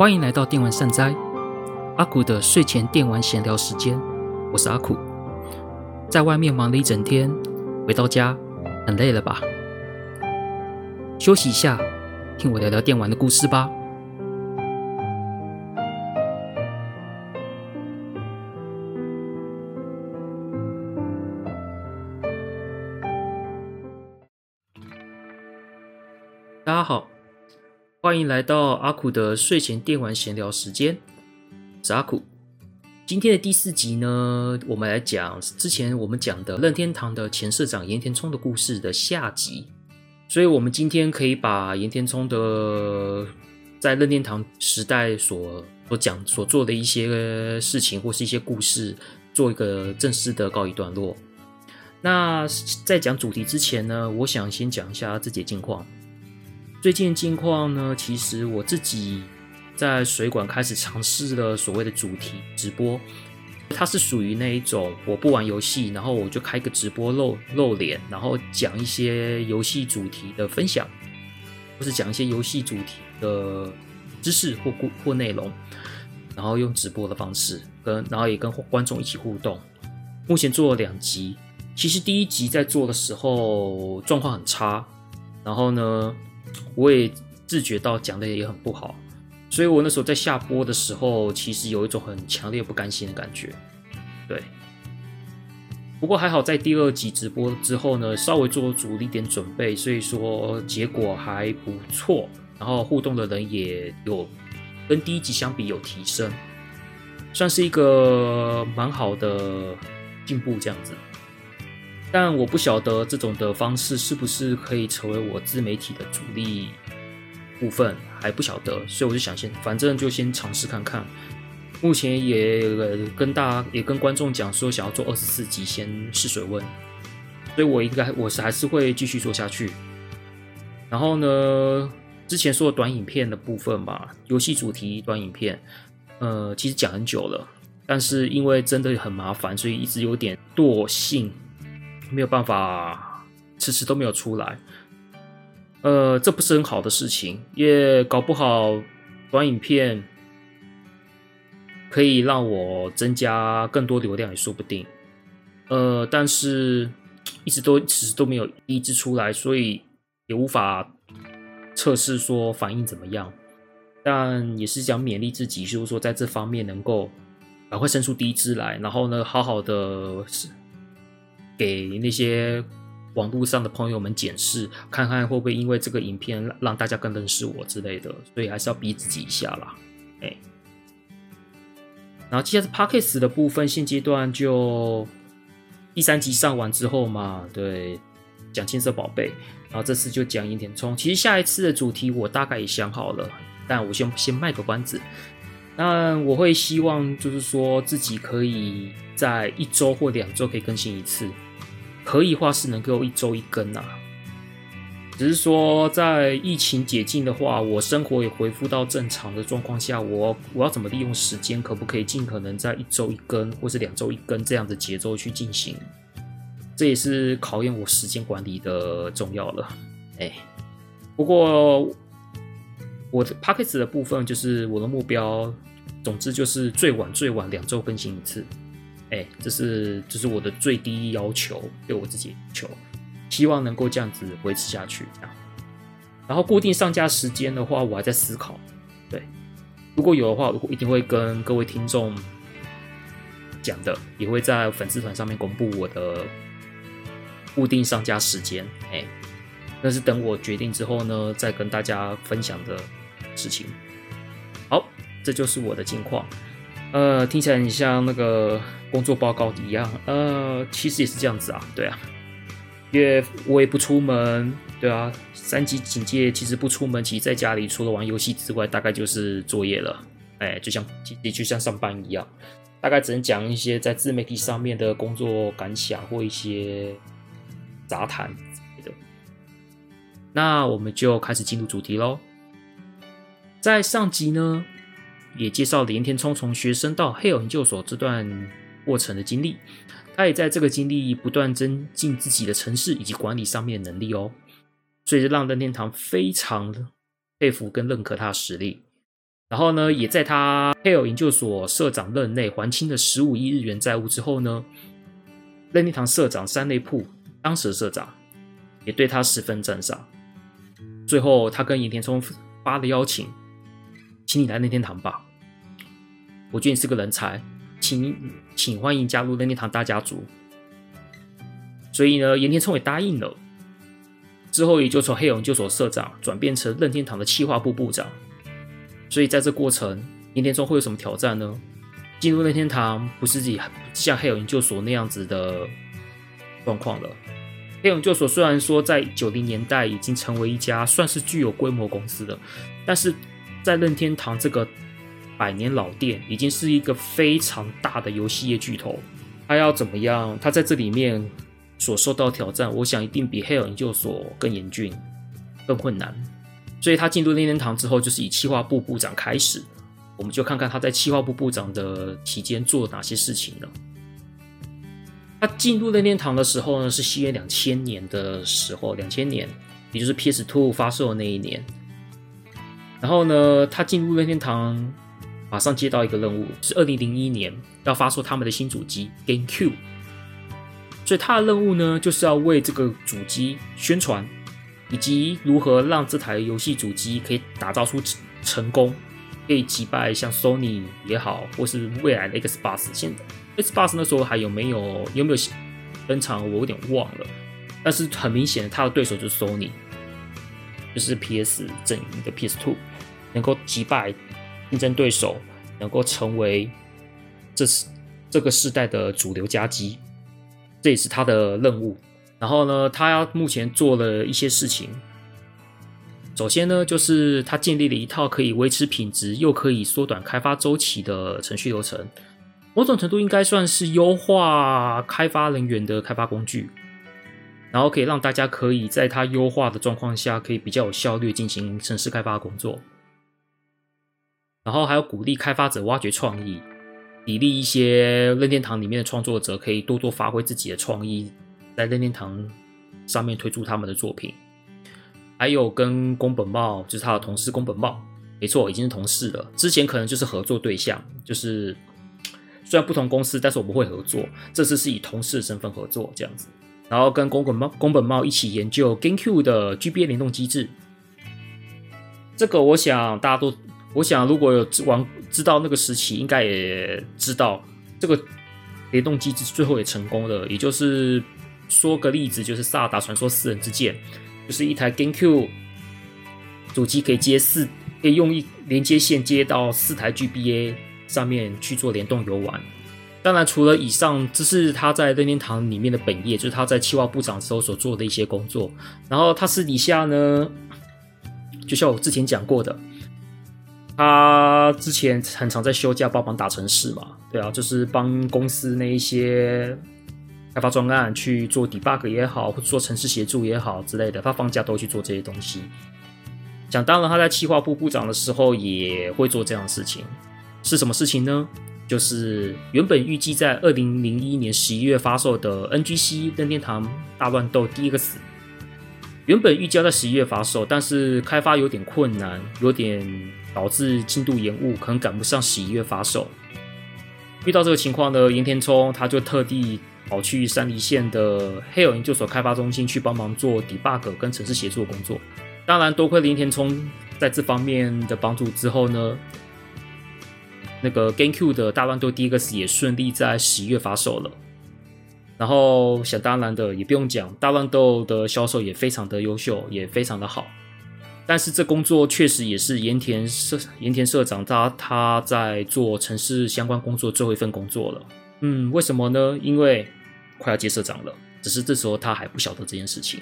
欢迎来到电玩善哉，阿苦的睡前电玩闲聊时间。我是阿苦，在外面忙了一整天，回到家很累了吧？休息一下，听我聊聊电玩的故事吧。来到阿苦的睡前电玩闲聊时间，我是阿苦。今天的第四集呢，我们来讲之前我们讲的任天堂的前社长岩田聪的故事的下集。所以，我们今天可以把岩田聪的在任天堂时代所所讲所做的一些事情或是一些故事，做一个正式的告一段落。那在讲主题之前呢，我想先讲一下自己的近况。最近近况呢，其实我自己在水管开始尝试了所谓的主题直播，它是属于那一种我不玩游戏，然后我就开个直播露露脸，然后讲一些游戏主题的分享，或是讲一些游戏主题的知识或故或内容，然后用直播的方式跟，然后也跟观众一起互动。目前做了两集，其实第一集在做的时候状况很差，然后呢，我也自觉到讲的也很不好，所以我那时候在下播的时候，其实有一种很强烈不甘心的感觉。对，不过还好在第二集直播之后呢，稍微做足了一点准备，所以说结果还不错，然后互动的人也有跟第一集相比有提升，算是一个蛮好的进步这样子。但我不晓得这种的方式是不是可以成为我自媒体的主力部分，还不晓得，所以我就想先，反正就先尝试看看。目前也跟大家也跟观众讲说，想要做二十四集先试水温，所以我应该我是还是会继续做下去。然后呢，之前说的短影片的部分吧，游戏主题短影片，呃，其实讲很久了，但是因为真的很麻烦，所以一直有点惰性。没有办法，迟迟都没有出来，呃，这不是很好的事情，也搞不好短影片可以让我增加更多流量也说不定，呃，但是一直都迟迟都没有一支出来，所以也无法测试说反应怎么样，但也是想勉励自己，就是说在这方面能够赶快生出第一支来，然后呢，好好的。给那些网络上的朋友们检视，看看会不会因为这个影片让大家更认识我之类的，所以还是要逼自己一下啦。哎，然后接下来是 Podcast 的部分，现阶段就第三集上完之后嘛，对，讲青色宝贝，然后这次就讲岩田聪。其实下一次的主题我大概也想好了，但我先先卖个关子。那我会希望就是说自己可以在一周或两周可以更新一次。可以话是能够一周一更啊，只是说在疫情解禁的话，我生活也恢复到正常的状况下，我我要怎么利用时间？可不可以尽可能在一周一更或是两周一更这样的节奏去进行？这也是考验我时间管理的重要了。哎，不过我的 Podcast 的部分就是我的目标，总之就是最晚最晚两周更新一次。哎，这是这是我的最低要求，对我自己求，希望能够这样子维持下去。这样，然后固定上架时间的话，我还在思考。对，如果有的话，我一定会跟各位听众讲的，也会在粉丝团上面公布我的固定上架时间。哎，那是等我决定之后呢，再跟大家分享的事情。好，这就是我的近况。呃，听起来很像那个工作报告一样。呃，其实也是这样子啊，对啊，因为我也不出门，对啊，三级警戒，其实不出门，其实在家里除了玩游戏之外，大概就是作业了。哎，就像也就像上班一样，大概只能讲一些在自媒体上面的工作感想或一些杂谈之类的。那我们就开始进入主题喽。在上集呢，也介绍了岩田聪从学生到 Hale 研究所这段过程的经历，他也在这个经历不断增进自己的城市以及管理上面的能力哦，所以让任天堂非常佩服跟认可他的实力。然后呢，也在他 Hale 研究所社长任内还清了十五亿日元债务之后呢，任天堂社长山内铺当时的社长也对他十分赞赏。最后，他跟盐田聪发了邀请，请你来任天堂吧。我觉得你是个人才，请请欢迎加入任天堂大家族。所以呢，盐田聪也答应了。之后，也就从 Hale 研究所社长转变成任天堂的企划部部长。所以，在这过程，盐田聪会有什么挑战呢？进入任天堂不是自己像 Hale 研究所那样子的状况了。黑研究所虽然说在九零年代已经成为一家算是具有规模公司的，但是在任天堂这个百年老店，已经是一个非常大的游戏业巨头。他要怎么样？他在这里面所受到挑战，我想一定比黑研究所更严峻、更困难。所以他进入任天堂之后，就是以企划部部长开始。我们就看看他在企划部部长的期间做哪些事情了。他进入任天堂的时候呢，是西元两千年的时候，两千年，也就是 PS Two 发售的那一年。然后呢，他进入任天堂，马上接到一个任务，是二零零一年要发售他们的新主机 GameCube。所以他的任务呢，就是要为这个主机宣传，以及如何让这台游戏主机可以打造出成功，可以击败像 Sony 也好，或是未来的 Xbox 现在。Xbox 那时候还有没有有没有登场？我有点忘了。但是很明显，他的对手就是 Sony，就是 PS 阵营的 PS2，能够击败竞争对手，能够成为这是这个世代的主流家机，这也是他的任务。然后呢，他目前做了一些事情。首先呢，就是他建立了一套可以维持品质又可以缩短开发周期的程序流程。某种程度应该算是优化开发人员的开发工具，然后可以让大家可以在它优化的状况下，可以比较有效率进行程式开发工作。然后还有鼓励开发者挖掘创意，砥砺一些任天堂里面的创作者可以多多发挥自己的创意，在任天堂上面推出他们的作品。还有跟宫本茂，就是他的同事宫本茂，没错，已经是同事了。之前可能就是合作对象，就是。虽然不同公司，但是我们会合作。这次是以同事的身份合作这样子，然后跟宫本茂、宫本茂一起研究 GameCube 的 GBA 联动机制。这个我想大家都，我想如果有玩知道那个时期，应该也知道这个联动机制最后也成功了。也就是说个例子，就是《萨达传说：四人之剑》，就是一台 GameCube 主机可以接四，可以用一连接线接到四台 GBA。上面去做联动游玩，当然除了以上，这是他在任天堂里面的本业，就是他在企划部长时候所做的一些工作。然后他私底下呢，就像我之前讲过的，他之前很常在休假帮忙打城市嘛，对啊，就是帮公司那一些开发专案去做 debug 也好，或者做城市协助也好之类的，他放假都去做这些东西。想当然，他在企划部部长的时候也会做这样的事情。是什么事情呢？就是原本预计在二零零一年十一月发售的 NGC 任天堂大乱斗 DX，原本预计要在十一月发售，但是开发有点困难，有点导致进度延误，可能赶不上十一月发售。遇到这个情况呢，盐田聪他就特地跑去山梨县的 Hale 研究所开发中心去帮忙做 debug 跟程式协助工作。当然，多亏盐田聪在这方面的帮助之后呢。那个 GameCube 的大乱斗 DX 也顺利在十一月发售了，然后想当然的也不用讲，大乱斗的销售也非常的优秀，也非常的好。但是这工作确实也是盐田社盐田社长他他在做城市相关工作最后一份工作了。嗯，为什么呢？因为快要接社长了，只是这时候他还不晓得这件事情。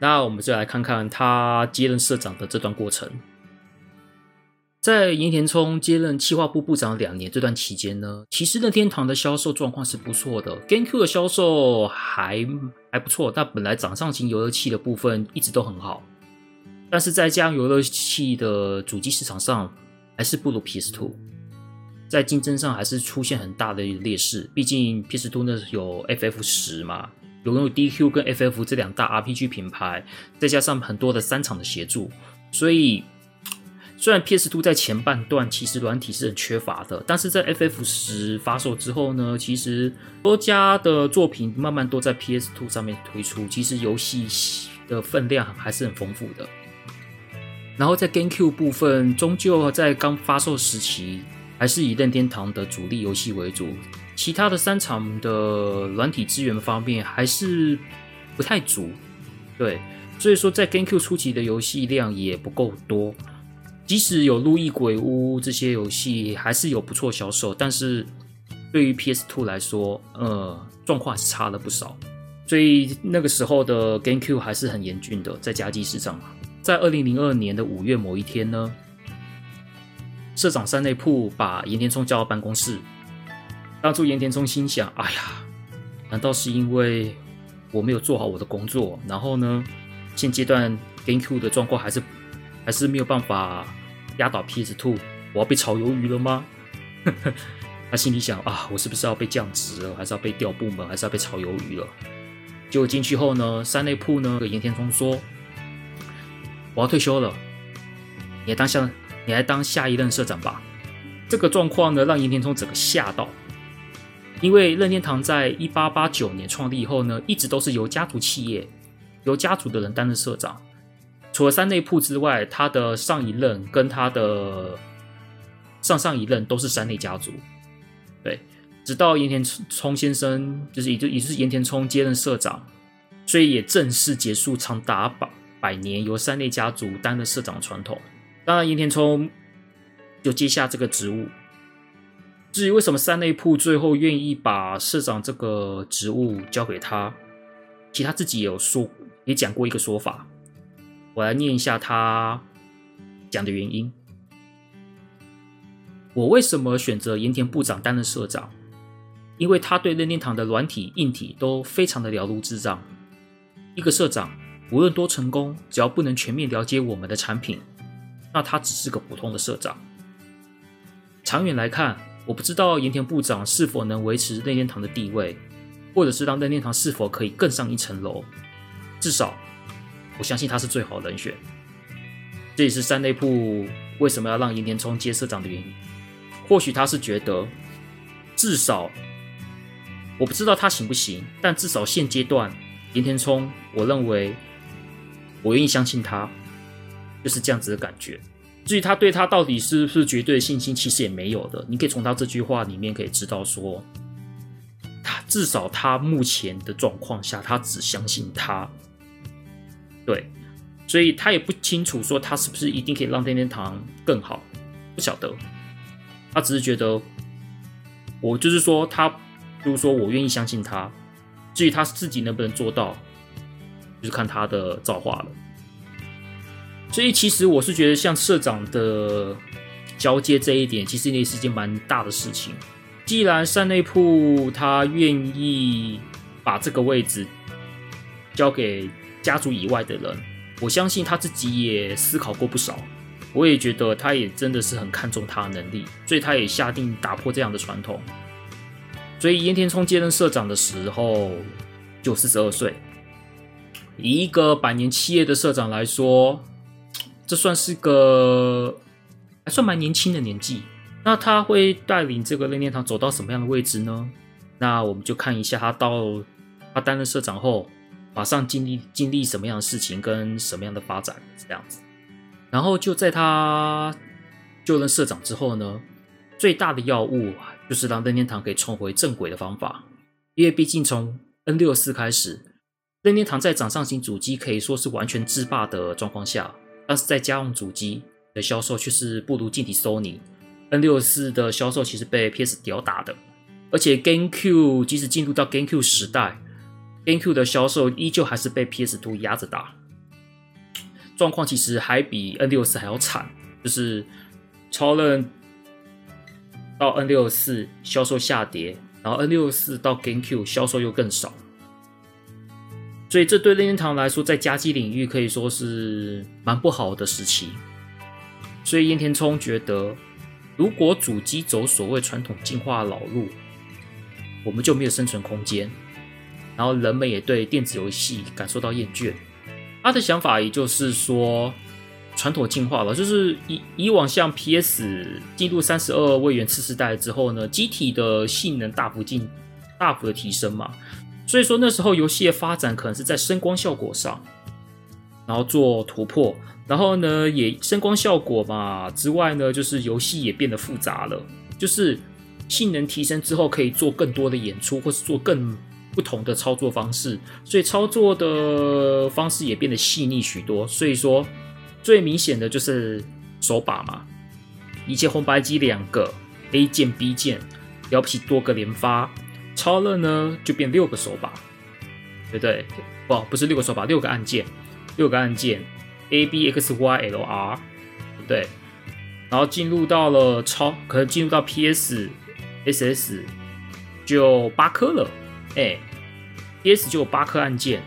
那我们就来看看他接任社长的这段过程。在盐田聪接任企划部部长两年这段期间呢，其实任天堂的销售状况是不错的，GameCube 的销售还还不错。但本来掌上型游乐器的部分一直都很好，但是在家用游乐器的主机市场上还是不如 PS2，在竞争上还是出现很大的劣势。毕竟 PS2 呢有 FF 十嘛，有拥有 DQ 跟 FF 这两大 RPG 品牌，再加上很多的三厂的协助，所以。虽然 PS2 在前半段其实软体是很缺乏的，但是在 FF 十发售之后呢，其实多家的作品慢慢都在 PS2 上面推出，其实游戏的分量还是很丰富的。然后在 GameCube 部分，终究在刚发售时期还是以任天堂的主力游戏为主，其他的三厂的软体资源方面还是不太足，对，所以说在 GameCube 初期的游戏量也不够多。即使有《路易鬼屋》这些游戏，还是有不错销售，但是对于 PS2 来说，呃，状况是差了不少。所以那个时候的 GameCube 还是很严峻的，在家机市场嘛。在二零零二年的五月某一天呢，社长山内铺把岩田聪叫到办公室。当初岩田聪心想：“哎呀，难道是因为我没有做好我的工作？然后呢，现阶段 GameCube 的状况还是还是没有办法。”压倒 PS2，我要被炒鱿鱼了吗？他心里想啊，我是不是要被降职了，还是要被调部门，还是要被炒鱿鱼了？结果进去后呢，山内铺呢跟岩田聪说：“我要退休了，你来当下，你来当下一任社长吧。”这个状况呢，让岩田聪整个吓到，因为任天堂在一八八九年创立以后呢，一直都是由家族企业，由家族的人担任社长。除了三内铺之外，他的上一任跟他的上上一任都是三内家族。对，直到岩田聪先生，就是也就也就是岩田聪接任社长，所以也正式结束长达百百年由三内家族担任社长传统。当然，岩田聪就接下这个职务。至于为什么三内铺最后愿意把社长这个职务交给他，其他自己也有说，也讲过一个说法。我来念一下他讲的原因。我为什么选择盐田部长担任社长？因为他对任天堂的软体、硬体都非常的了如指掌。一个社长无论多成功，只要不能全面了解我们的产品，那他只是个普通的社长。长远来看，我不知道盐田部长是否能维持任天堂的地位，或者是让任天堂是否可以更上一层楼。至少。我相信他是最好人选，这也是三内部为什么要让岩田聪接社长的原因。或许他是觉得，至少我不知道他行不行，但至少现阶段岩田聪，我认为我愿意相信他，就是这样子的感觉。至于他对他到底是不是绝对的信心，其实也没有的。你可以从他这句话里面可以知道说，他至少他目前的状况下，他只相信他。对，所以他也不清楚说他是不是一定可以让天天堂更好，不晓得。他只是觉得，我就是说他，就是说我愿意相信他。至于他自己能不能做到，就是看他的造化了。所以其实我是觉得，像社长的交接这一点，其实也是件蛮大的事情。既然山内铺他愿意把这个位置交给。家族以外的人，我相信他自己也思考过不少。我也觉得他也真的是很看重他的能力，所以他也下定打破这样的传统。所以岩田聪接任社长的时候就四十二岁，以一个百年企业的社长来说，这算是个还算蛮年轻的年纪。那他会带领这个任天堂走到什么样的位置呢？那我们就看一下他到他担任社长后。马上经历经历什么样的事情跟什么样的发展这样子，然后就在他就任社长之后呢，最大的要务就是让任天堂可以重回正轨的方法，因为毕竟从 N64 开始，任天堂在掌上型主机可以说是完全制霸的状况下，但是在家用主机的销售却是不如劲敌 Sony。N64 的销售其实被 PS 吊打的，而且 GameCube 即使进入到 GameCube 时代。GameCube 的销售依旧还是被 PS2 压着打，状况其实还比 N64 还要惨，就是超任到 N64 销售下跌，然后 N64 到 GameCube 销售又更少，所以这对任天堂来说，在家机领域可以说是蛮不好的时期。所以岩田聪觉得，如果主机走所谓传统进化老路，我们就没有生存空间。然后人们也对电子游戏感受到厌倦，他的想法也就是说，传统进化了，就是以以往像 PS 进入三十二位元次世代之后呢，机体的性能大幅进大幅的提升嘛，所以说那时候游戏的发展可能是在声光效果上，然后做突破，然后呢也声光效果嘛之外呢，就是游戏也变得复杂了，就是性能提升之后可以做更多的演出，或是做更不同的操作方式，所以操作的方式也变得细腻许多，所以说。最明显的就是手把嘛，以前红白机两个 A 键 B 键，了不起多个连发，超了呢就变六个手把，对不对？不，不是六个手把，六个按键，六个按键 A B X Y L R，对不对？然后进入到了超，可能进入到 PS S S 就八颗了，哎，PS 就有八颗按键，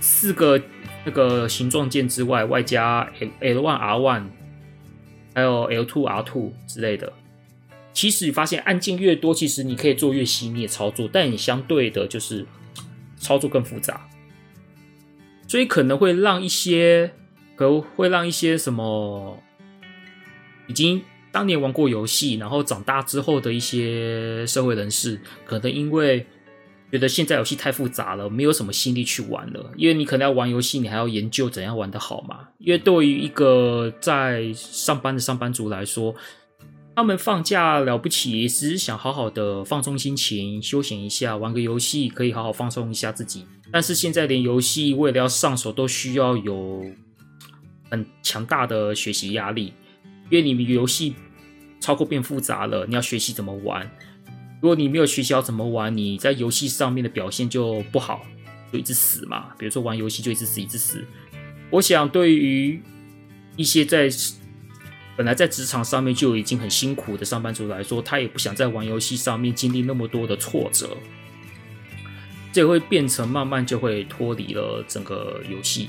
四个。那个形状键之外，外加 L L one R one，还有 L two R two 之类的。其实你发现按键越多，其实你可以做越细腻的操作，但你相对的就是操作更复杂，所以可能会让一些，可能会让一些什么已经当年玩过游戏，然后长大之后的一些社会人士，可能因为。觉得现在游戏太复杂了，没有什么心力去玩了。因为你可能要玩游戏，你还要研究怎样玩得好嘛。因为对于一个在上班的上班族来说，他们放假了不起，只是想好好的放松心情、休闲一下，玩个游戏可以好好放松一下自己。但是现在连游戏为了要上手，都需要有很强大的学习压力，因为你游戏操作变复杂了，你要学习怎么玩。如果你没有学习要怎么玩，你在游戏上面的表现就不好，就一直死嘛。比如说玩游戏就一直死，一直死。我想对于一些在本来在职场上面就已经很辛苦的上班族来说，他也不想在玩游戏上面经历那么多的挫折，这会变成慢慢就会脱离了整个游戏。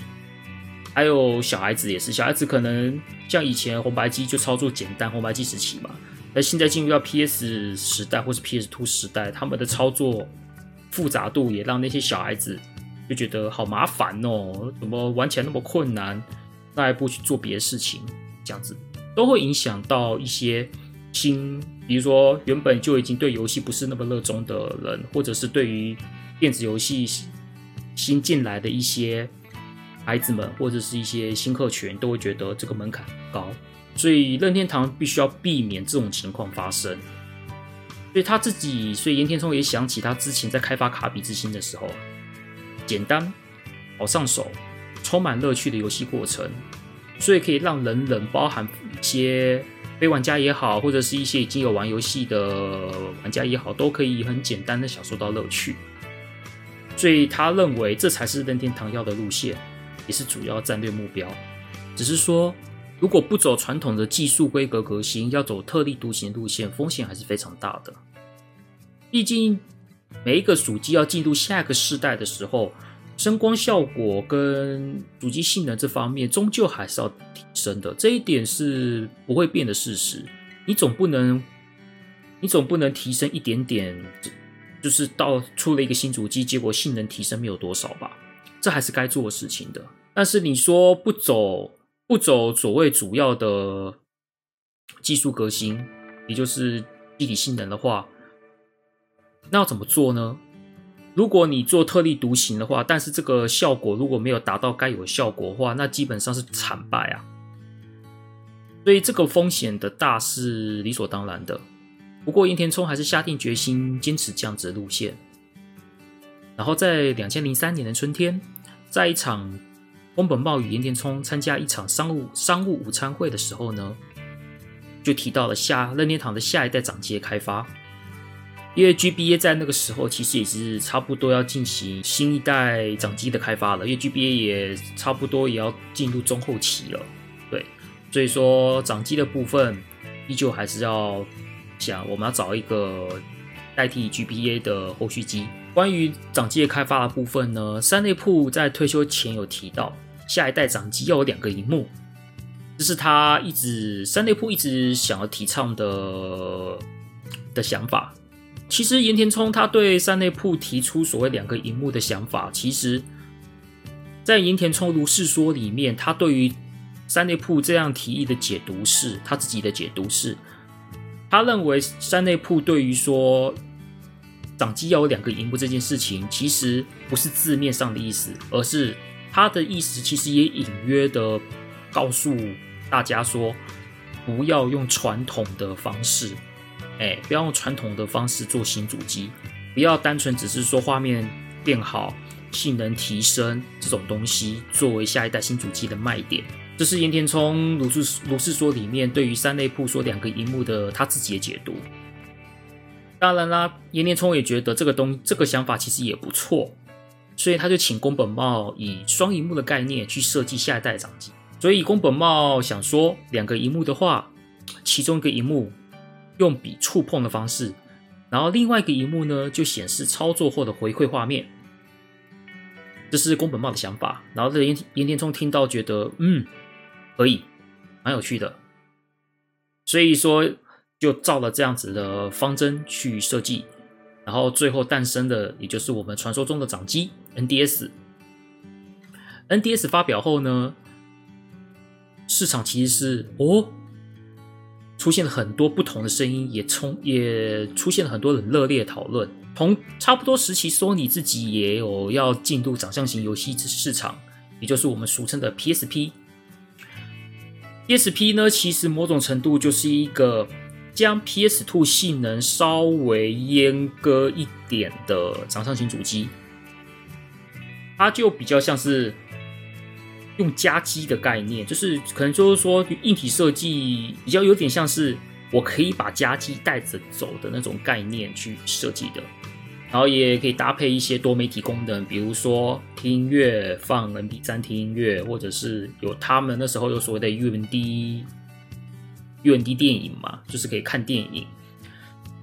还有小孩子也是，小孩子可能像以前红白机就操作简单，红白机时期嘛。那现在进入到 PS 时代或是 PS Two 时代，他们的操作复杂度也让那些小孩子就觉得好麻烦哦，怎么玩起来那么困难？那还不去做别的事情，这样子都会影响到一些新，比如说原本就已经对游戏不是那么热衷的人，或者是对于电子游戏新进来的一些孩子们，或者是一些新客群，都会觉得这个门槛高。所以任天堂必须要避免这种情况发生。所以他自己，所以岩田聪也想起他之前在开发卡比之心的时候，简单、好上手、充满乐趣的游戏过程，所以可以让人人，包含一些非玩家也好，或者是一些已经有玩游戏的玩家也好，都可以很简单的享受到乐趣。所以他认为这才是任天堂要的路线，也是主要战略目标。只是说。如果不走传统的技术规格革新，要走特立独行路线，风险还是非常大的。毕竟每一个主机要进入下一个世代的时候，声光效果跟主机性能这方面终究还是要提升的，这一点是不会变的事实。你总不能，你总不能提升一点点，就是到出了一个新主机，结果性能提升没有多少吧？这还是该做的事情的。但是你说不走。不走所谓主要的技术革新，也就是机体性能的话，那要怎么做呢？如果你做特立独行的话，但是这个效果如果没有达到该有效果的话，那基本上是惨败啊。所以这个风险的大是理所当然的。不过岩田聪还是下定决心坚持这样子的路线。然后在两千零三年的春天，在一场。宫本茂与岩田聪参加一场商务商务午餐会的时候呢，就提到了下任天堂的下一代掌机的开发，因为 GBA 在那个时候其实也是差不多要进行新一代掌机的开发了，因为 GBA 也差不多也要进入中后期了，对，所以说掌机的部分依旧还是要想我们要找一个代替 GBA 的后续机。关于掌机的开发的部分呢，三内铺在退休前有提到。下一代掌机要有两个荧幕，这是他一直三内铺一直想要提倡的的想法。其实岩田聪他对山内铺提出所谓两个荧幕的想法，其实，在岩田聪如是说里面，他对于山内铺这样提议的解读是，他自己的解读是，他认为山内铺对于说掌机要有两个荧幕这件事情，其实不是字面上的意思，而是他的意思其实也隐约的告诉大家说，不要用传统的方式，哎，不要用传统的方式做新主机，不要单纯只是说画面变好。性能提升这种东西作为下一代新主机的卖点，这是岩田聪如是如是说里面对于三内铺说两个荧幕的他自己的解读。当然啦，岩田聪也觉得这个东这个想法其实也不错，所以他就请宫本茂以双荧幕的概念去设计下一代掌机。所以宫本茂想说，两个荧幕的话，其中一个荧幕用笔触碰的方式，然后另外一个荧幕呢就显示操作后的回馈画面。这是宫本茂的想法，然后这岩岩田聪听到觉得嗯可以，蛮有趣的，所以说就照了这样子的方针去设计，然后最后诞生的也就是我们传说中的掌机 NDS。NDS 发表后呢，市场其实是哦。出现了很多不同的声音，也冲也出现了很多很热烈的讨论。同差不多时期，Sony 自己也有要进入掌上型游戏市场，也就是我们俗称的 PSP。PSP 呢，其实某种程度就是一个将 PS2 性能稍微阉割一点的掌上型主机，它就比较像是。用家机的概念，就是可能就是说硬体设计比较有点像是我可以把家机带着走的那种概念去设计的，然后也可以搭配一些多媒体功能，比如说听音乐、放 MP3 听音乐，或者是有他们那时候有所谓的 UMD UMD 电影嘛，就是可以看电影，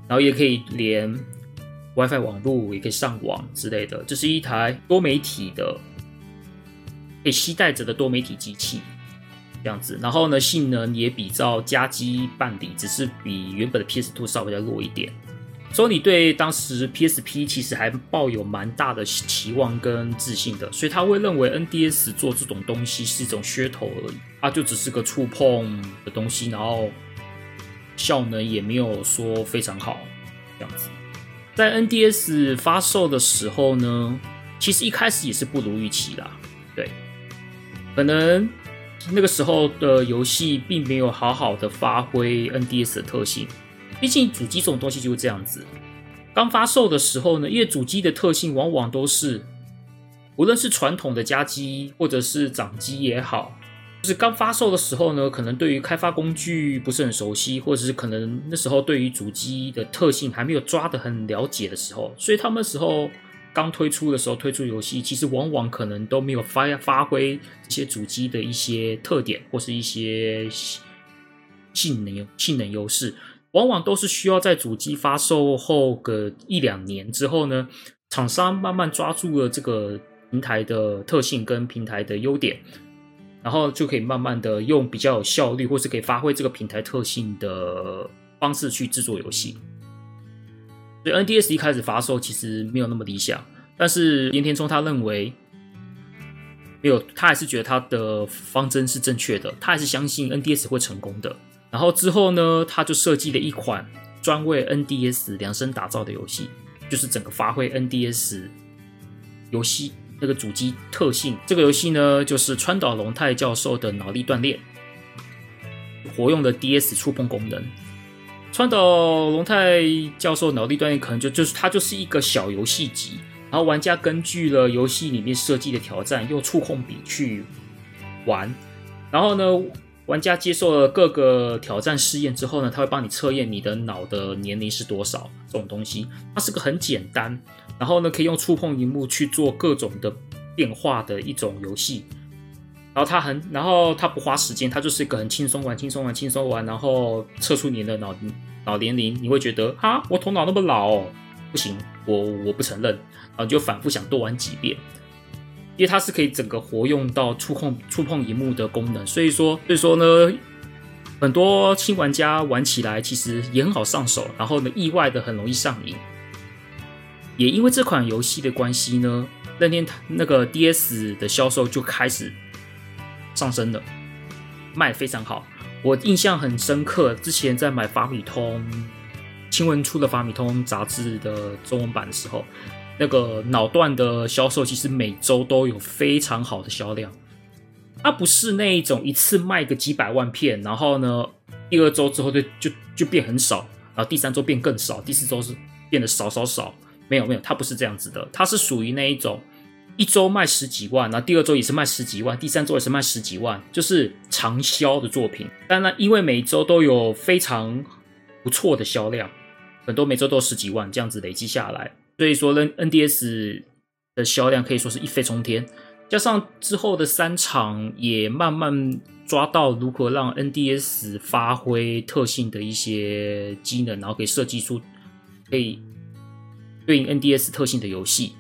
然后也可以连 WiFi 网络，也可以上网之类的，这是一台多媒体的。可以携带着的多媒体机器，这样子，然后呢，性能也比较加机办理，只是比原本的 PS2 稍微要弱一点。Sony 对当时 PSP 其实还抱有蛮大的期望跟自信的，所以他会认为 NDS 做这种东西是一种噱头而已，它就只是个触碰的东西，然后效能也没有说非常好，这样子。在 NDS 发售的时候呢，其实一开始也是不如预期啦，对。可能那个时候的游戏并没有好好的发挥 NDS 的特性，毕竟主机这种东西就是这样子。刚发售的时候呢，因为主机的特性往往都是，无论是传统的家机或者是掌机也好，就是刚发售的时候呢，可能对于开发工具不是很熟悉，或者是可能那时候对于主机的特性还没有抓得很了解的时候，所以他们时候。刚推出的时候推出游戏，其实往往可能都没有发发挥这些主机的一些特点或是一些性能性能优势，往往都是需要在主机发售后个一两年之后呢，厂商慢慢抓住了这个平台的特性跟平台的优点，然后就可以慢慢的用比较有效率或是可以发挥这个平台特性的方式去制作游戏。所以 NDS 一开始发售其实没有那么理想，但是岩田聪他认为没有，他还是觉得他的方针是正确的，他还是相信 NDS 会成功的。然后之后呢，他就设计了一款专为 NDS 量身打造的游戏，就是整个发挥 NDS 游戏那个主机特性。这个游戏呢，就是川岛龙太教授的脑力锻炼，活用了 DS 触碰功能。川岛龙太教授脑力锻炼可能就就是它就是一个小游戏集，然后玩家根据了游戏里面设计的挑战，用触控笔去玩，然后呢，玩家接受了各个挑战试验之后呢，他会帮你测验你的脑的年龄是多少，这种东西，它是个很简单，然后呢，可以用触碰荧幕去做各种的变化的一种游戏。然后他很，然后他不花时间，他就是一个很轻松玩、轻松玩、轻松玩，然后测出你的脑脑年龄，你会觉得啊，我头脑那么老，不行，我我不承认，然后就反复想多玩几遍，因为它是可以整个活用到触控触碰荧幕的功能，所以说所以说呢，很多新玩家玩起来其实也很好上手，然后呢，意外的很容易上瘾，也因为这款游戏的关系呢，那天那个 DS 的销售就开始。上升的，卖非常好。我印象很深刻，之前在买法米通青文出的法米通杂志的中文版的时候，那个脑断的销售其实每周都有非常好的销量。它不是那一种一次卖个几百万片，然后呢，第二周之后就就就变很少，然后第三周变更少，第四周是变得少少少。没有没有，它不是这样子的，它是属于那一种一周卖十几万，然后第二周也是卖十几万，第三周也是卖十几万，就是长销的作品。当然，因为每周都有非常不错的销量，很多每周都有十几万这样子累积下来，所以说呢，NDS 的销量可以说是一飞冲天。加上之后的三场也慢慢抓到如何让 NDS 发挥特性的一些机能，然后可以设计出可以。对应 NDS 特性的游戏，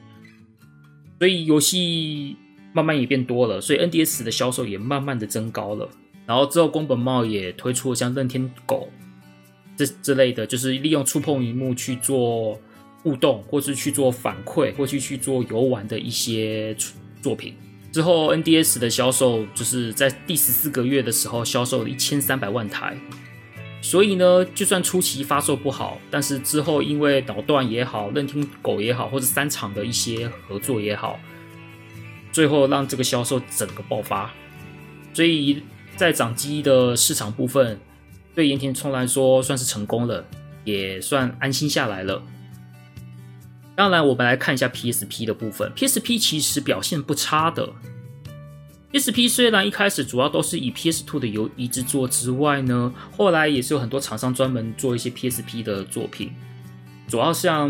所以游戏慢慢也变多了，所以 NDS 的销售也慢慢的增高了。然后之后宫本茂也推出了像任天狗这之类的，就是利用触碰荧幕去做互动，或是去做反馈，或去去做游玩的一些作品。之后 NDS 的销售就是在第十四个月的时候销售了一千三百万台。所以呢，就算初期发售不好，但是之后因为脑断也好，任天狗也好，或者三厂的一些合作也好，最后让这个销售整个爆发。所以在掌机的市场部分，对岩田聪来说算是成功了，也算安心下来了。当然，我们来看一下 PSP 的部分，PSP 其实表现不差的。PSP 虽然一开始主要都是以 PS2 的游移制作之外呢，后来也是有很多厂商专门做一些 PSP 的作品，主要像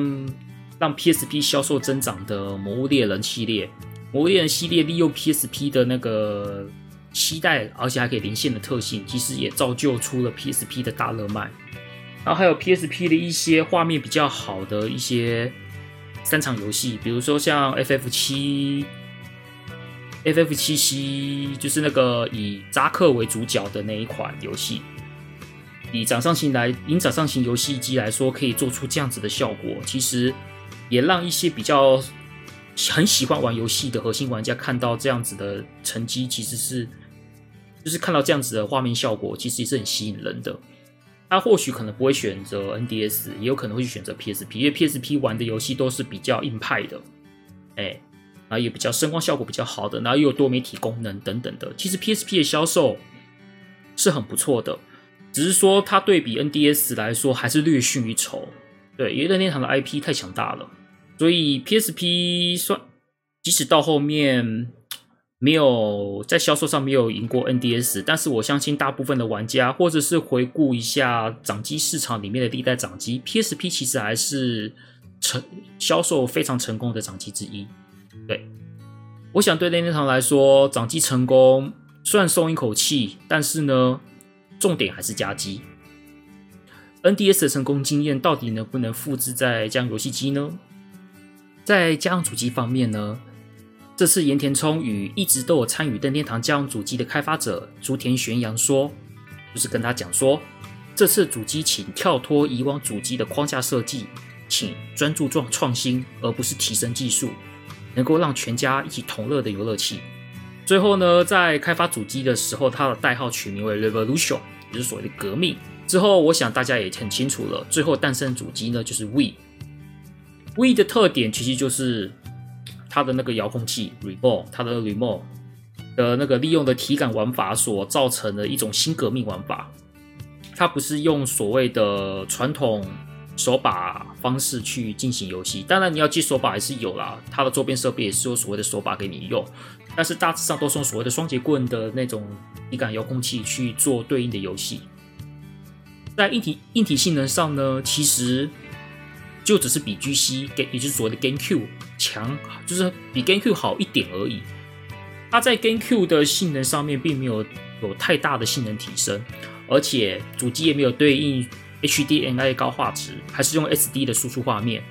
让 PSP 销售增长的《魔物猎人》系列，《魔物猎人》系列利用 PSP 的那个携带，而且还可以连线的特性，其实也造就出了 PSP 的大热卖。然后还有 PSP 的一些画面比较好的一些三场游戏，比如说像 FF 七 FF7。FF7C 就是那个以扎克为主角的那一款游戏，以掌上型来，以掌上型游戏机来说，可以做出这样子的效果，其实也让一些比较很喜欢玩游戏的核心玩家看到这样子的成绩，其实是就是看到这样子的画面效果，其实也是很吸引人的。他或许可能不会选择 NDS，也有可能会去选择 PSP，因为 PSP 玩的游戏都是比较硬派的，哎。然后也比较声光效果比较好的，然后又有多媒体功能等等的。其实 PSP 的销售是很不错的，只是说它对比 NDS 来说还是略逊一筹。对，因为任天堂的 IP 太强大了，所以 PSP 算即使到后面没有在销售上没有赢过 NDS，但是我相信大部分的玩家或者是回顾一下掌机市场里面的历代掌机，PSP 其实还是成销售非常成功的掌机之一。我想对任天堂来说，掌机成功虽然松一口气，但是呢，重点还是加机。NDS 的成功经验到底能不能复制在家用游戏机呢？在家用主机方面呢，这次岩田聪与一直都有参与任天堂家用主机的开发者竹田玄阳说，就是跟他讲说，这次主机请跳脱以往主机的框架设计，请专注做创新，而不是提升技术。能够让全家一起同乐的游乐器。最后呢，在开发主机的时候，它的代号取名为 Revolution，也就是所谓的革命。之后，我想大家也很清楚了，最后诞生主机呢，就是 Wii。Wii 的特点其实就是它的那个遥控器 Remote，它的 Remote 的那个利用的体感玩法所造成的一种新革命玩法。它不是用所谓的传统。手把方式去进行游戏，当然你要接手把还是有啦，它的周边设备也是有所谓的手把给你用，但是大致上都是用所谓的双节棍的那种体感遥控器去做对应的游戏。在硬体硬体性能上呢，其实就只是比 GC，也就是所谓的 GameCube 强，就是比 GameCube 好一点而已。它在 GameCube 的性能上面并没有有太大的性能提升，而且主机也没有对应。HDMI 高画质，还是用 SD 的输出画面。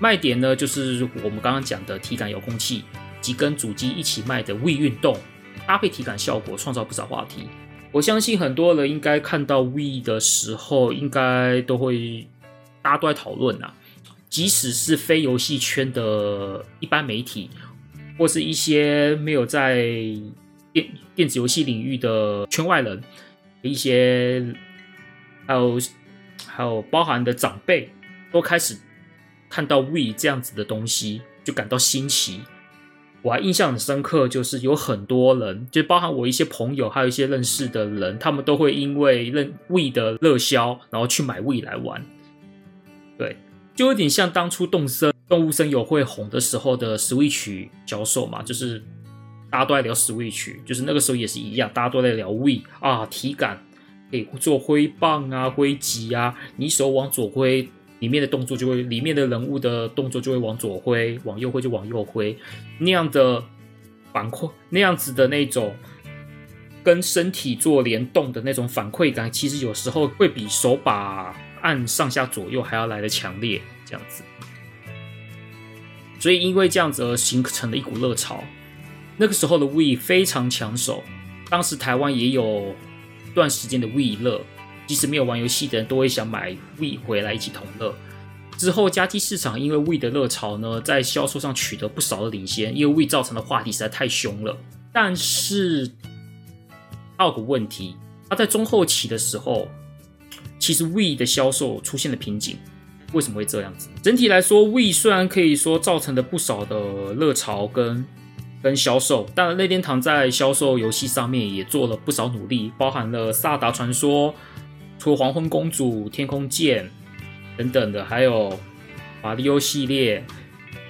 卖点呢，就是我们刚刚讲的体感遥控器，及跟主机一起卖的 Wii 运动，搭配体感效果，创造不少话题。我相信很多人应该看到 Wii 的时候，应该都会大家都在讨论啊。即使是非游戏圈的一般媒体，或是一些没有在电电子游戏领域的圈外人，一些还有还有包含的长辈，都开始看到 We 这样子的东西，就感到新奇。我还印象很深刻，就是有很多人，就包含我一些朋友，还有一些认识的人，他们都会因为认 We 的热销，然后去买 We 来玩。对，就有点像当初动森动物森友会红的时候的 Switch 销售嘛，就是大家都在聊 Switch，就是那个时候也是一样，大家都在聊 We 啊，体感可以做挥棒啊、挥击啊，你手往左挥。里面的动作就会，里面的人物的动作就会往左挥，往右挥就往右挥，那样的反馈，那样子的那种跟身体做联动的那种反馈感，其实有时候会比手把按上下左右还要来得强烈，这样子。所以因为这样子而形成了一股热潮。那个时候的 We 非常抢手，当时台湾也有段时间的 Wii 热。即使没有玩游戏的人都会想买 Wii 回来一起同乐。之后，家机市场因为 Wii 的热潮呢，在销售上取得不少的领先，因为 Wii 造成的话题实在太凶了。但是，还有个问题，它在中后期的时候，其实 Wii 的销售出现了瓶颈。为什么会这样子？整体来说，Wii 虽然可以说造成了不少的热潮跟跟销售，但任天堂在销售游戏上面也做了不少努力，包含了《萨达传说》。除了黄昏公主、天空剑等等的，还有马里奥系列，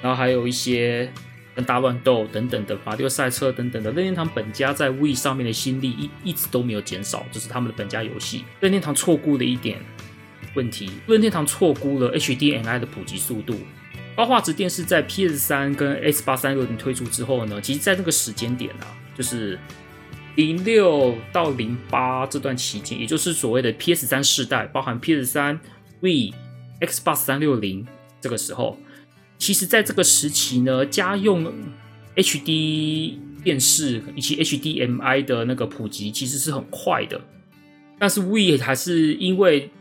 然后还有一些跟大乱斗等等的马里奥赛车等等的。任天堂本家在 Wii 上面的心力一一直都没有减少，这是他们的本家游戏。任天堂错估了一点问题，任天堂错估了 HDMI 的普及速度。高画质电视在 PS3 跟 S8360 推出之后呢，其实在那个时间点啊，就是。零六到零八这段期间，也就是所谓的 PS 三世代，包含 PS 三、Wii、Xbox 三六零，这个时候，其实在这个时期呢，家用 HD 电视以及 HDMI 的那个普及其实是很快的，但是 Wii 还是因为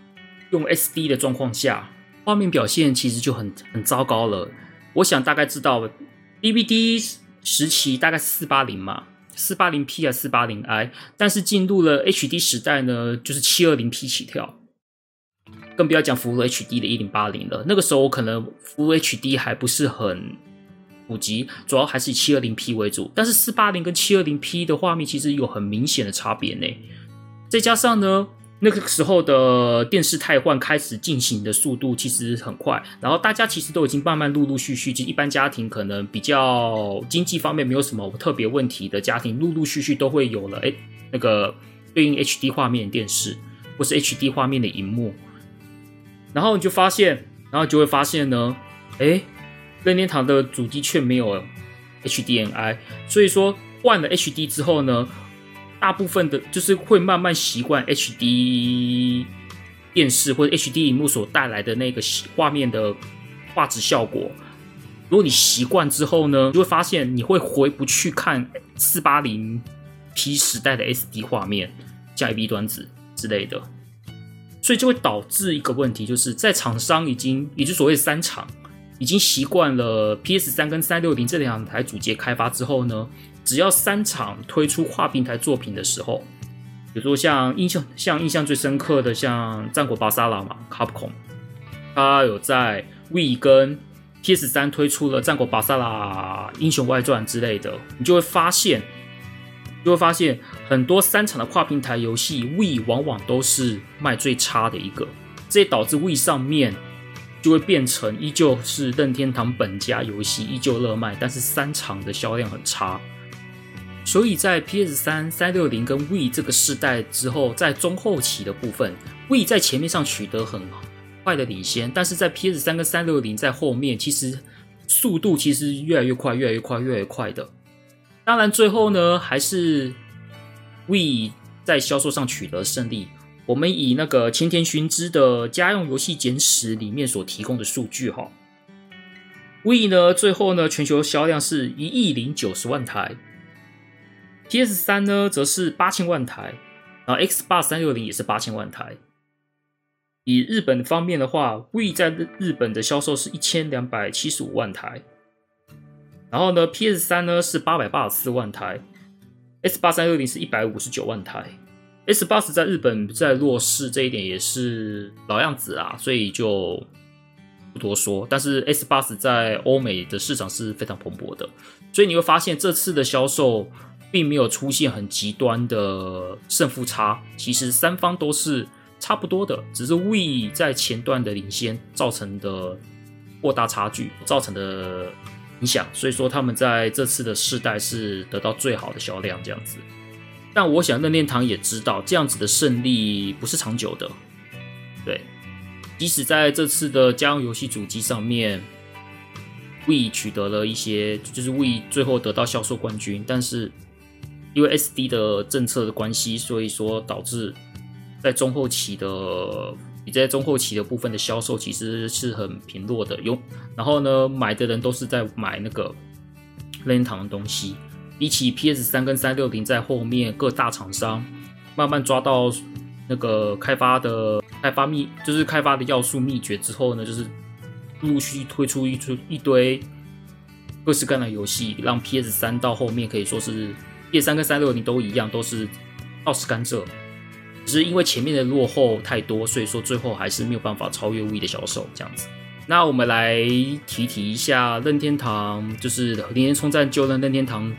用 SD 的状况下，画面表现其实就很很糟糕了。我想大概知道 DVD 时期大概四八零嘛。四八零 P 啊，四八零 I，但是进入了 HD 时代呢，就是七二零 P 起跳，更不要讲 Full HD 的一零八零了。那个时候可能服务 HD 还不是很普及，主要还是以七二零 P 为主。但是四八零跟七二零 P 的画面其实有很明显的差别呢。再加上呢。那个时候的电视汰换开始进行的速度其实很快，然后大家其实都已经慢慢陆陆续续，就一般家庭可能比较经济方面没有什么特别问题的家庭，陆陆续续都会有了哎那个对应 HD 画面电视或是 HD 画面的荧幕，然后你就发现，然后就会发现呢，哎，任天堂的主机却没有 HDMI，所以说换了 HD 之后呢。大部分的，就是会慢慢习惯 HD 电视或者 HD 荧幕所带来的那个画面的画质效果。如果你习惯之后呢，就会发现你会回不去看 480P 时代的 SD 画面，加 AB 端子之类的，所以就会导致一个问题，就是在厂商已经，也就所谓三厂，已经习惯了 PS 三跟三六零这两台主机开发之后呢。只要三厂推出跨平台作品的时候，比如说像印象像印象最深刻的像战国巴萨拉嘛，Capcom，他有在 Wii 跟 PS 三推出了战国巴萨拉英雄外传之类的，你就会发现，就会发现很多三厂的跨平台游戏 We 往往都是卖最差的一个，这也导致 We 上面就会变成依旧是任天堂本家游戏依旧热卖，但是三厂的销量很差。所以在 PS 三、三六零跟 Wii 这个世代之后，在中后期的部分，Wii 在前面上取得很快的领先，但是在 PS 三跟三六零在后面，其实速度其实越来越快，越来越快，越来越快的。当然，最后呢，还是 Wii 在销售上取得胜利。我们以那个千田薰之的家用游戏简史里面所提供的数据哈，Wii 呢最后呢全球销量是一亿零九十万台。PS 三呢，则是八千万台，然后 Xbox 三六零也是八千万台。以日本方面的话，Wii 在日本的销售是一千两百七十五万台，然后呢，PS 三呢是八百八十四万台 S 八三六零是一百五十九万台，S 八十在日本在弱势这一点也是老样子啊，所以就不多说。但是 S 八十在欧美的市场是非常蓬勃的，所以你会发现这次的销售并没有出现很极端的胜负差，其实三方都是差不多的，只是 Wii 在前段的领先造成的过大差距造成的。影响，所以说他们在这次的世代是得到最好的销量这样子。但我想任天堂也知道这样子的胜利不是长久的，对。即使在这次的家用游戏主机上面，Wii 取得了一些，就是 Wii 最后得到销售冠军，但是因为 SD 的政策的关系，所以说导致在中后期的。你在中后期的部分的销售其实是很贫弱的，有然后呢，买的人都是在买那个任天堂的东西。比起 PS 三跟三六零在后面各大厂商慢慢抓到那个开发的开发秘，就是开发的要素秘诀之后呢，就是陆续推出一出一堆各式各样的游戏，让 PS 三到后面可以说是 PS 三跟三六零都一样，都是奥斯甘蔗。只是因为前面的落后太多，所以说最后还是没有办法超越 Wii 的销售这样子。那我们来提提一下任天堂，就是林田充战就任任天堂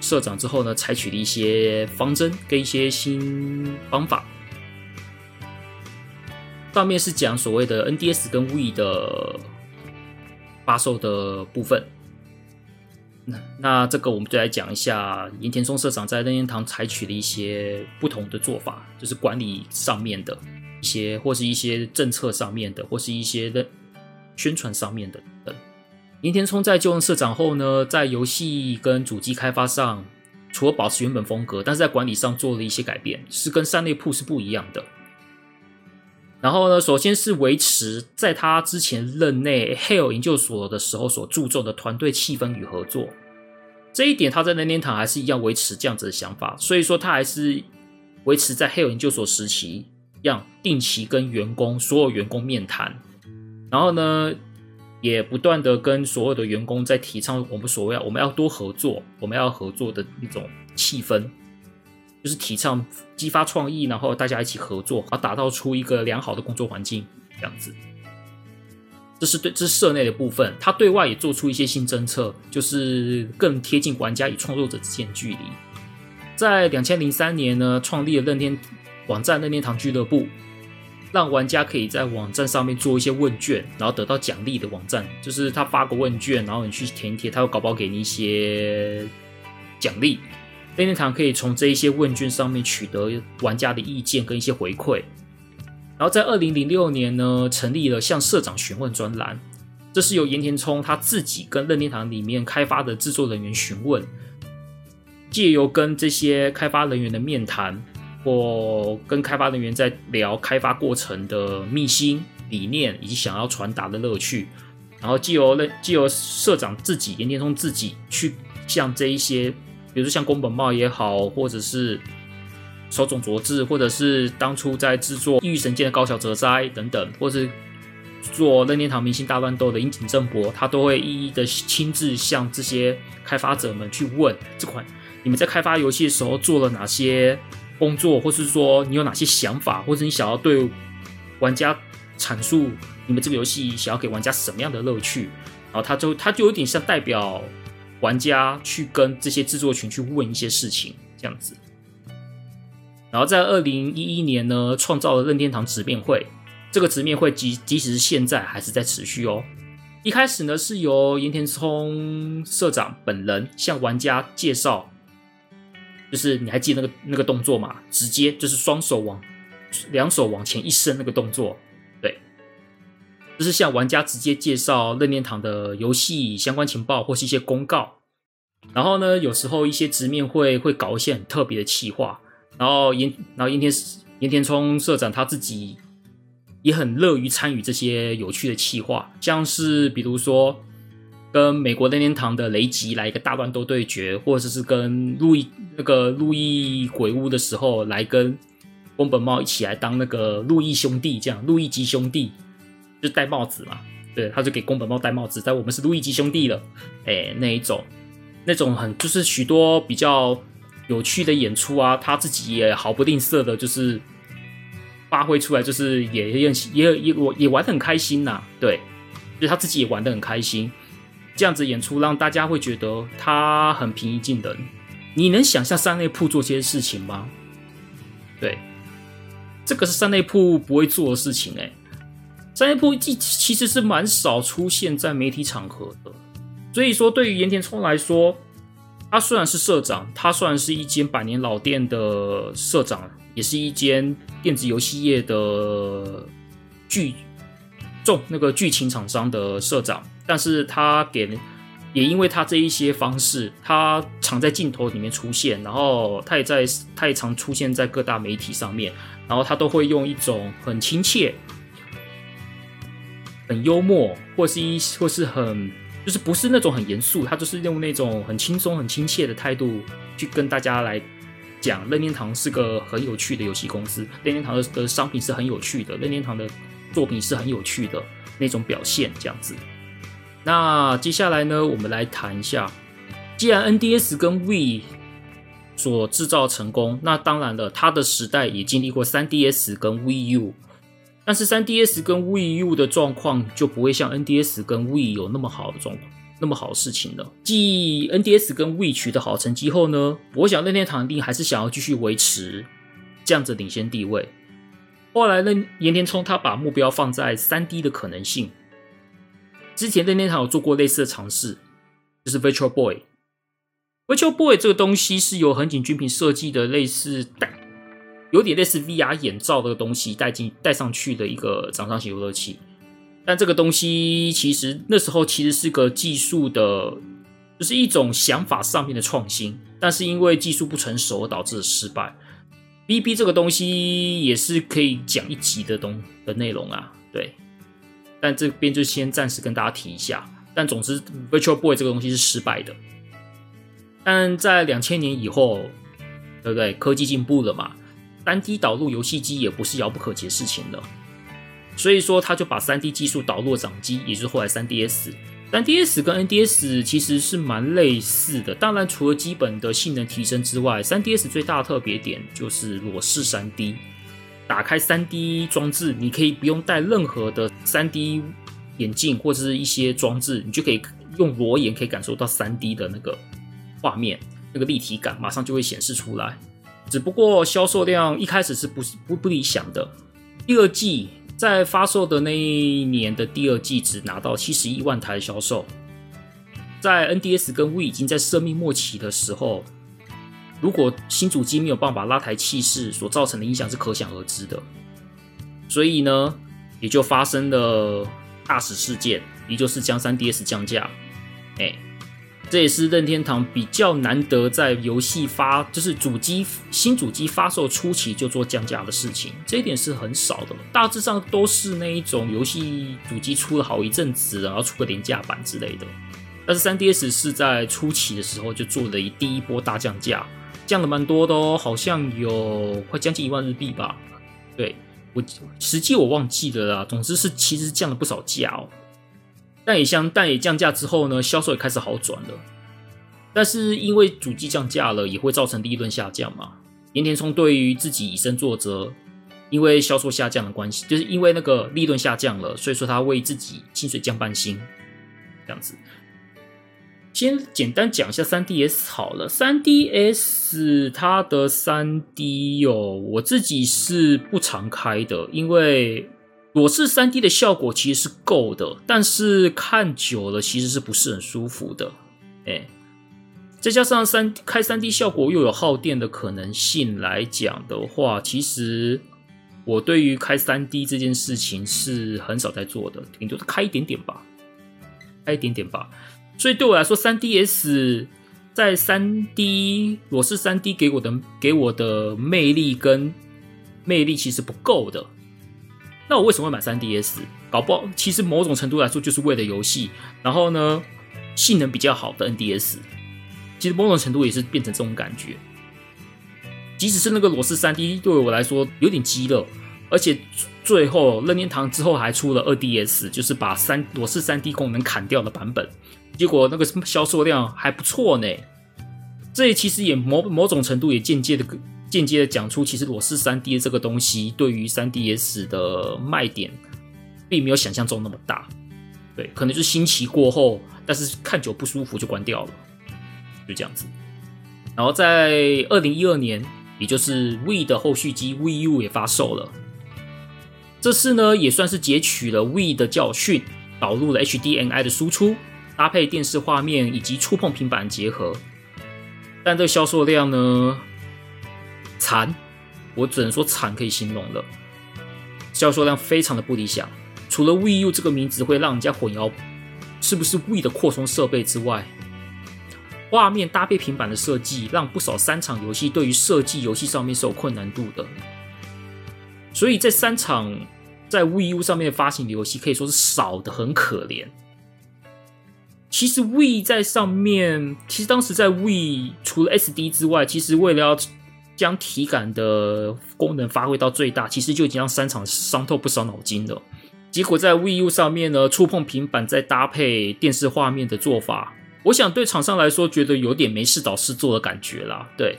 社长之后呢，采取的一些方针跟一些新方法。上面是讲所谓的 NDS 跟 Wii 的发售的部分。那那这个我们就来讲一下盐田聪社长在任天堂采取的一些不同的做法，就是管理上面的一些，或是一些政策上面的，或是一些的宣传上面的等。盐田聪在就任社长后呢，在游戏跟主机开发上，除了保持原本风格，但是在管理上做了一些改变，是跟山内铺是不一样的。然后呢，首先是维持在他之前任内 Hale 研究所的时候所注重的团队气氛与合作，这一点他在任天堂还是一样维持这样子的想法，所以说他还是维持在 Hale 研究所时期一样定期跟员工所有员工面谈，然后呢，也不断的跟所有的员工在提倡我们所谓我们要多合作，我们要合作的一种气氛。就是提倡激发创意，然后大家一起合作，而打造出一个良好的工作环境，这样子。这是对，这是社内的部分。他对外也做出一些新政策，就是更贴近玩家与创作者之间距离。在两千零三年呢，创立了任天网站任天堂俱乐部，让玩家可以在网站上面做一些问卷，然后得到奖励的网站。就是他发个问卷，然后你去填一填，他会搞不好给你一些奖励。任天堂可以从这一些问卷上面取得玩家的意见跟一些回馈，然后在二零零六年呢，成立了向社长询问专栏，这是由盐田聪他自己跟任天堂里面开发的制作人员询问，借由跟这些开发人员的面谈，或跟开发人员在聊开发过程的秘辛理念以及想要传达的乐趣，然后借由任借由社长自己盐田聪自己去向这一些。比如说像宫本茂也好，或者是手冢卓志，或者是当初在制作《异域神剑》的高桥哲哉等等，或是做任天堂明星大乱斗的樱井正博，他都会一一的亲自向这些开发者们去问这款你们在开发游戏的时候做了哪些工作，或是说你有哪些想法，或者你想要对玩家阐述你们这个游戏想要给玩家什么样的乐趣，然后他就他就有点像代表。玩家去跟这些制作群去问一些事情，这样子。然后在二零一一年呢，创造了任天堂直面会。这个直面会即即使是现在还是在持续哦。一开始呢，是由岩田聪社长本人向玩家介绍，就是你还记得那个那个动作吗？直接就是双手往两手往前一伸那个动作。就是向玩家直接介绍任天堂的游戏相关情报或是一些公告，然后呢，有时候一些直面会会搞一些很特别的企划，然后盐然后盐田盐田聪社长他自己也很乐于参与这些有趣的企划，像是比如说跟美国任天堂的雷吉来一个大乱斗对决，或者是跟路易那个路易鬼屋的时候来跟宫本茂一起来当那个路易兄弟，这样路易吉兄弟。就戴帽子嘛，对，他就给宫本茂戴帽子，但我们是路易吉兄弟了，哎，那一种，那种很就是许多比较有趣的演出啊，他自己也毫不吝啬的，就是发挥出来，就是也也也也我也玩的很开心呐、啊，对，就他自己也玩的很开心，这样子演出让大家会觉得他很平易近人。你能想象山内溥做这些事情吗？对，这个是山内溥不会做的事情哎、山内溥其其实是蛮少出现在媒体场合的，所以说对于盐田聪来说。他虽然是社长，他虽然是一间百年老店的社长，也是一间电子游戏业的剧重那个剧情厂商的社长，但是他给也因为他这一些方式，他常在镜头里面出现，然后他也在他也常出现在各大媒体上面，然后他都会用一种很亲切、很幽默，或是一或是很。就是不是那种很严肃，他就是用那种很轻松、很亲切的态度去跟大家来讲，任天堂是个很有趣的游戏公司，任天堂的的商品是很有趣的，任天堂的作品是很有趣的那种表现，这样子。那接下来呢，我们来谈一下，既然 NDS 跟 W 所制造成功，那当然了，它的时代也经历过 3DS 跟 Wii U。但是 3DS 跟 Wii U 的状况就不会像 NDS 跟 Wii 有那么好的状况，那么好的事情了。继 NDS 跟 Wii 取得好成绩后呢，我想任天堂一定还是想要继续维持这样子领先地位。后来呢，岩田聪他把目标放在 3D 的可能性。之前任天堂有做过类似的尝试，就是 Virtual Boy。Virtual Boy 这个东西是由横井军平设计的，类似有点类似 VR 眼罩的东西带进带上去的一个掌上型游乐器，但这个东西其实那时候其实是个技术的，就是一种想法上面的创新，但是因为技术不成熟而导致了失败。VB 这个东西也是可以讲一集的东的内容啊，对，但这边就先暂时跟大家提一下。但总之，Virtual Boy 这个东西是失败的，但在两千年以后，对不对？科技进步了嘛。三 D 导入游戏机也不是遥不可及的事情了，所以说他就把三 D 技术导入了掌机，也就是后来三 DS。三 DS 跟 NDS 其实是蛮类似的，当然除了基本的性能提升之外，三 DS 最大的特别点就是裸视三 D。打开三 D 装置，你可以不用戴任何的三 D 眼镜或者是一些装置，你就可以用裸眼可以感受到三 D 的那个画面，那个立体感马上就会显示出来。只不过销售量一开始是不不不理想的。第二季在发售的那一年的第二季只拿到七十一万台销售，在 NDS 跟 Wii 已经在生命末期的时候，如果新主机没有办法拉抬气势，所造成的影响是可想而知的。所以呢，也就发生了大使事件，也就是将 3DS 降价。哎。这也是任天堂比较难得在游戏发，就是主机新主机发售初期就做降价的事情，这一点是很少的。大致上都是那一种游戏主机出了好一阵子，然后出个廉价版之类的。但是 3DS 是在初期的时候就做了一第一波大降价，降了蛮多的哦，好像有快将近一万日币吧。对，我实际我忘记了啦，总之是其实降了不少价哦。但也相，但也降价之后呢，销售也开始好转了。但是因为主机降价了，也会造成利润下降嘛。盐田聪对于自己以身作则，因为销售下降的关系，就是因为那个利润下降了，所以说他为自己薪水降半薪，这样子。先简单讲一下 3DS 好了，3DS 它的 3D 哦，我自己是不常开的，因为。裸视 3D 的效果其实是够的，但是看久了其实是不是很舒服的，哎，再加上三开 3D 效果又有耗电的可能性来讲的话，其实我对于开 3D 这件事情是很少在做的，顶多开一点点吧，开一点点吧。所以对我来说，3DS 在 3D 裸视 3D 给我的给我的魅力跟魅力其实不够的。那我为什么会买 3DS？搞不好其实某种程度来说就是为了游戏。然后呢，性能比较好的 NDS，其实某种程度也是变成这种感觉。即使是那个裸视 3D，对我来说有点鸡肋。而且最后任天堂之后还出了 2DS，就是把三裸视 3D 功能砍掉的版本。结果那个什么销售量还不错呢。这也其实也某某种程度也间接的间接的讲出，其实裸视 3D 的这个东西对于 3DS 的卖点，并没有想象中那么大。对，可能就是新奇过后，但是看久不舒服就关掉了，就这样子。然后在二零一二年，也就是 V 的后续机 VU 也发售了。这次呢，也算是截取了 V 的教训，导入了 HDMI 的输出，搭配电视画面以及触碰平板结合。但这销售量呢，惨，我只能说惨可以形容了。销售量非常的不理想。除了 Wii U 这个名字会让人家混淆是不是 Wii 的扩充设备之外，画面搭配平板的设计，让不少三厂游戏对于设计游戏上面是有困难度的。所以在三厂在 Wii U 上面发行的游戏可以说是少的很可怜。其实 Wii 在上面，其实当时在 Wii 除了 SD 之外，其实为了要将体感的功能发挥到最大，其实就已经让三厂伤透不少脑筋了。结果在 Wii U 上面呢，触碰平板再搭配电视画面的做法，我想对厂商来说，觉得有点没事找事做的感觉啦。对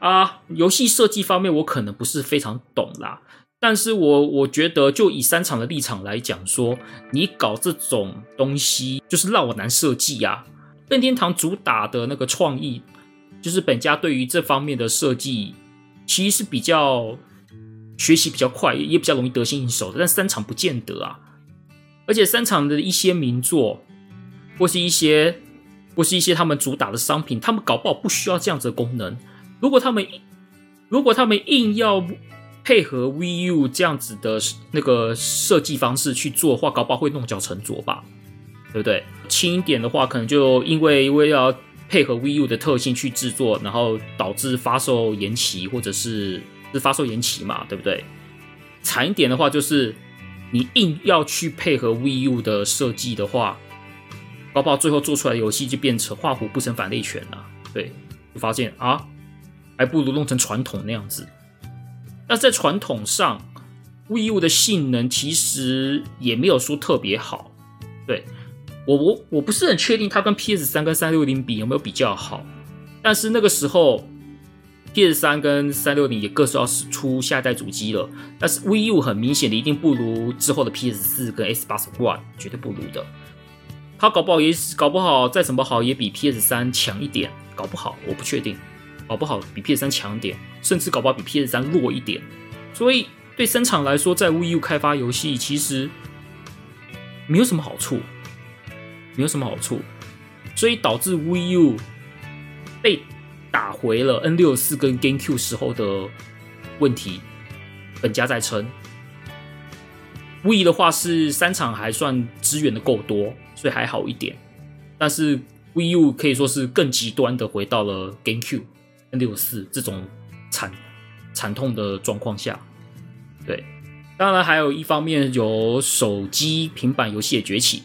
啊，游戏设计方面我可能不是非常懂啦，但是我我觉得就以三厂的立场来讲说，你搞这种东西就是让我难设计呀。任天堂主打的那个创意，就是本家对于这方面的设计，其实是比较。学习比较快，也比较容易得心应手的，但三厂不见得啊。而且三厂的一些名作，或是一些，或是一些他们主打的商品，他们搞不好不需要这样子的功能。如果他们，如果他们硬要配合 VU 这样子的那个设计方式去做的话，搞不好会弄巧成拙吧？对不对？轻一点的话，可能就因为因为要配合 Wii U 的特性去制作，然后导致发售延期，或者是。是发售延期嘛，对不对？惨一点的话，就是你硬要去配合 Wii U 的设计的话，搞不好最后做出来的游戏就变成画虎不成反类犬了。对，就发现啊，还不如弄成传统那样子。那在传统上，VU 的性能其实也没有说特别好。对，我我我不是很确定它跟 PS 三跟三六零比有没有比较好，但是那个时候。PS 三跟三六零也各是要出下一代主机了，但是 Wii U 很明显的一定不如之后的 PS 四跟 S 八十 One，绝对不如的。它搞不好也搞不好再怎么好也比 PS 三强一点，搞不好我不确定，搞不好比 PS 三强点，甚至搞不好比 PS 三弱一点。所以对生产来说，在 Wii U 开发游戏其实没有什么好处，没有什么好处，所以导致 vu 被。打回了 N 六四跟 GameCube 时候的问题，本家在撑。V 的话是三场还算支援的够多，所以还好一点。但是 vu 可以说是更极端的回到了 GameCube N 六四这种惨惨痛的状况下。对，当然还有一方面有手机、平板游戏的崛起，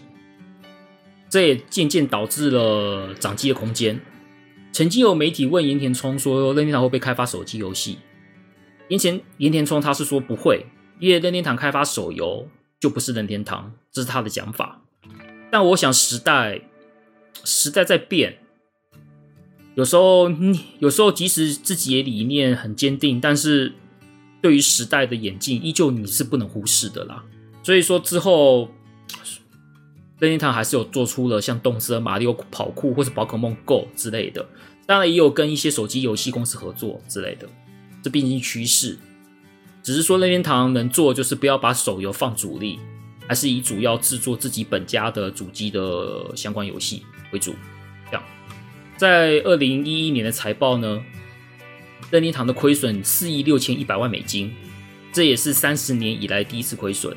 这也渐渐导致了掌机的空间。曾经有媒体问岩田聪说：“任天堂会不会开发手机游戏？”岩田岩田聪他是说不会，因为任天堂开发手游就不是任天堂，这是他的讲法。但我想时代时代在变，有时候有时候即使自己的理念很坚定，但是对于时代的演进，依旧你是不能忽视的啦。所以说之后。任天堂还是有做出了像动森、马里奥跑酷或是宝可梦 Go 之类的，当然也有跟一些手机游戏公司合作之类的，这毕竟是趋势。只是说任天堂能做就是不要把手游放主力，还是以主要制作自己本家的主机的相关游戏为主。这样，在二零一一年的财报呢，任天堂的亏损四亿六千一百万美金，这也是三十年以来第一次亏损。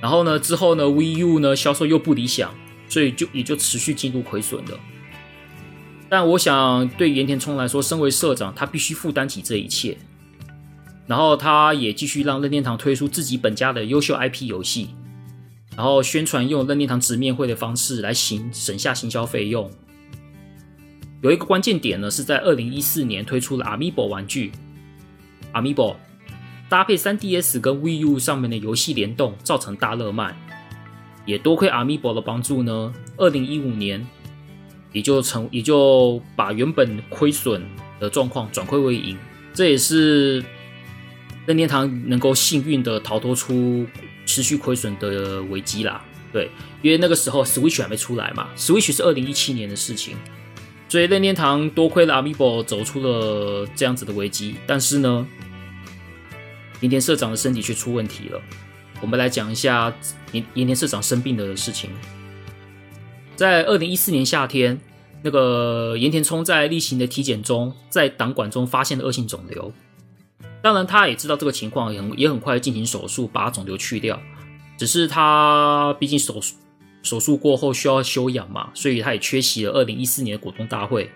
然后呢，之后呢？VU 呢销售又不理想，所以就也就持续进入亏损了。但我想，对岩田聪来说，身为社长，他必须负担起这一切。然后他也继续让任天堂推出自己本家的优秀 IP 游戏，然后宣传用任天堂直面会的方式来行省下行销费用。有一个关键点呢，是在二零一四年推出了 Amiibo 玩具，Amiibo。搭配 3DS 跟 Wii U 上面的游戏联动，造成大热卖，也多亏 Amiibo 的帮助呢。二零一五年，也就成也就把原本亏损的状况转亏为盈，这也是任天堂能够幸运的逃脱出持续亏损的危机啦。对，因为那个时候 Switch 还没出来嘛，Switch 是二零一七年的事情，所以任天堂多亏了 Amiibo 走出了这样子的危机。但是呢，盐田社长的身体却出问题了。我们来讲一下盐盐田社长生病的事情。在二零一四年夏天，那个盐田聪在例行的体检中，在胆管中发现了恶性肿瘤。当然，他也知道这个情况，也也很快进行手术把肿瘤去掉。只是他毕竟手术手术过后需要休养嘛，所以他也缺席了二零一四年的股东大会。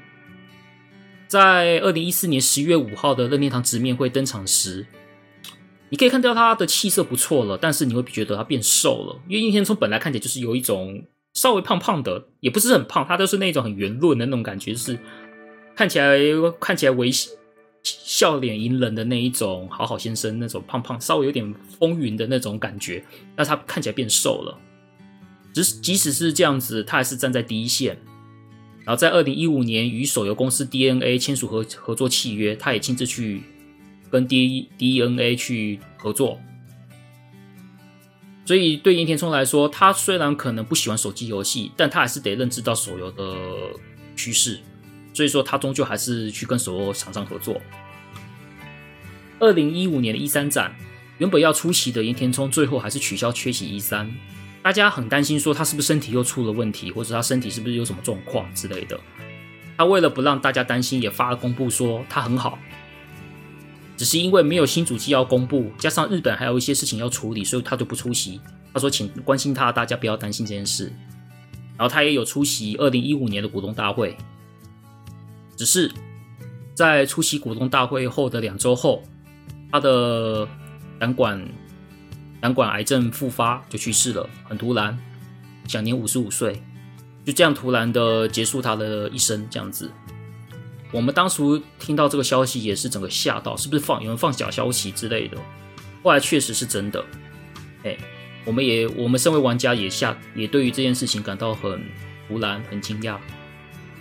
在二零一四年十月五号的任天堂直面会登场时，你可以看到他的气色不错了，但是你会觉得他变瘦了，因为应天聪本来看起来就是有一种稍微胖胖的，也不是很胖，他都是那种很圆润的那种感觉，就是看起来看起来微笑。脸迎人的那一种好好先生，那种胖胖稍微有点风云的那种感觉，但他看起来变瘦了。只是即使是这样子，他还是站在第一线。然后在二零一五年与手游公司 DNA 签署合合作契约，他也亲自去跟 D D N A 去合作。所以对盐田聪来说，他虽然可能不喜欢手机游戏，但他还是得认知到手游的趋势。所以说，他终究还是去跟手游厂商合作。二零一五年的 E3 展，原本要出席的盐田聪，最后还是取消缺席 E3。大家很担心，说他是不是身体又出了问题，或者他身体是不是有什么状况之类的。他为了不让大家担心，也发了公布说他很好，只是因为没有新主机要公布，加上日本还有一些事情要处理，所以他就不出席。他说：“请关心他，大家不要担心这件事。”然后他也有出席二零一五年的股东大会。只是在出席股东大会后的两周后，他的胆管胆管癌症复发，就去世了，很突然，享年五十五岁，就这样突然的结束他的一生，这样子。我们当初听到这个消息也是整个吓到，是不是放有人放假消息之类的？后来确实是真的，哎，我们也我们身为玩家也吓也对于这件事情感到很突然，很惊讶。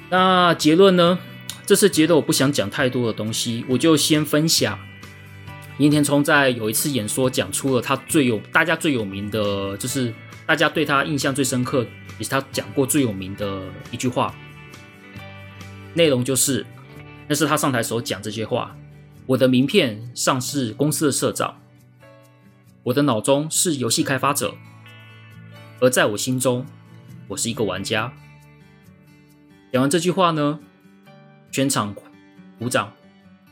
那结论呢？这次觉得我不想讲太多的东西，我就先分享盐田聪在有一次演说讲出了他最有大家最有名的，就是大家对他印象最深刻，也是他讲过最有名的一句话。内容就是，那是他上台时候讲这些话。我的名片上是公司的社长，我的脑中是游戏开发者，而在我心中，我是一个玩家。讲完这句话呢，全场鼓掌，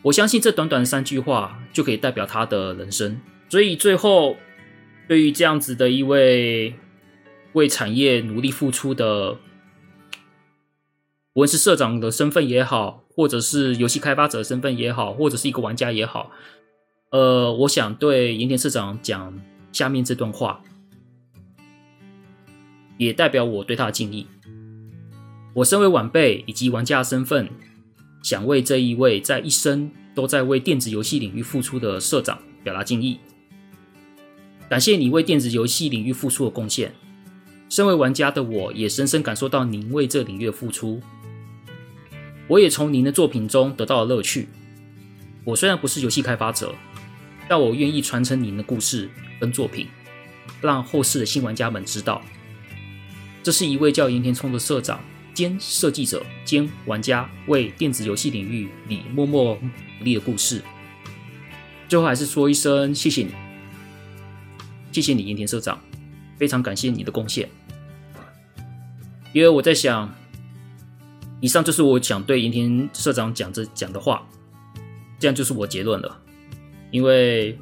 我相信这短短三句话就可以代表他的人生。所以最后，对于这样子的一位为产业努力付出的，无论是社长的身份也好，或者是游戏开发者身份也好，或者是一个玩家也好，呃，我想对盐田社长讲下面这段话，也代表我对他的敬意。我身为晚辈以及玩家身份。想为这一位在一生都在为电子游戏领域付出的社长表达敬意，感谢你为电子游戏领域付出的贡献。身为玩家的我，也深深感受到您为这领域的付出。我也从您的作品中得到了乐趣。我虽然不是游戏开发者，但我愿意传承您的故事跟作品，让后世的新玩家们知道，这是一位叫岩田聪的社长。兼设计者兼玩家为电子游戏领域里默默努力的故事。最后还是说一声谢谢你，谢谢你岩田社长，非常感谢你的贡献。因为我在想，以上就是我想对银田社长讲这讲的话，这样就是我结论了。因为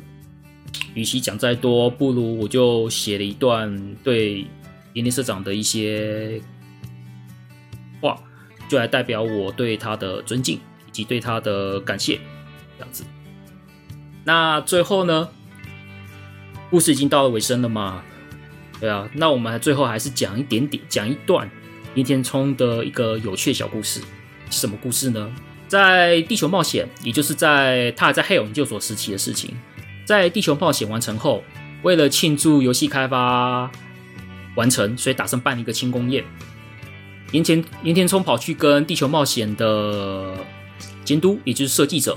与其讲再多，不如我就写了一段对银田社长的一些。话就来代表我对他的尊敬以及对他的感谢，这样子。那最后呢，故事已经到了尾声了嘛？对啊，那我们最后还是讲一点点，讲一段岩田聪的一个有趣的小故事。是什么故事呢？在地球冒险，也就是在他还在黑偶研究所时期的事情。在地球冒险完成后，为了庆祝游戏开发完成，所以打算办一个庆功宴。岩田岩田聪跑去跟地球冒险的监督，也就是设计者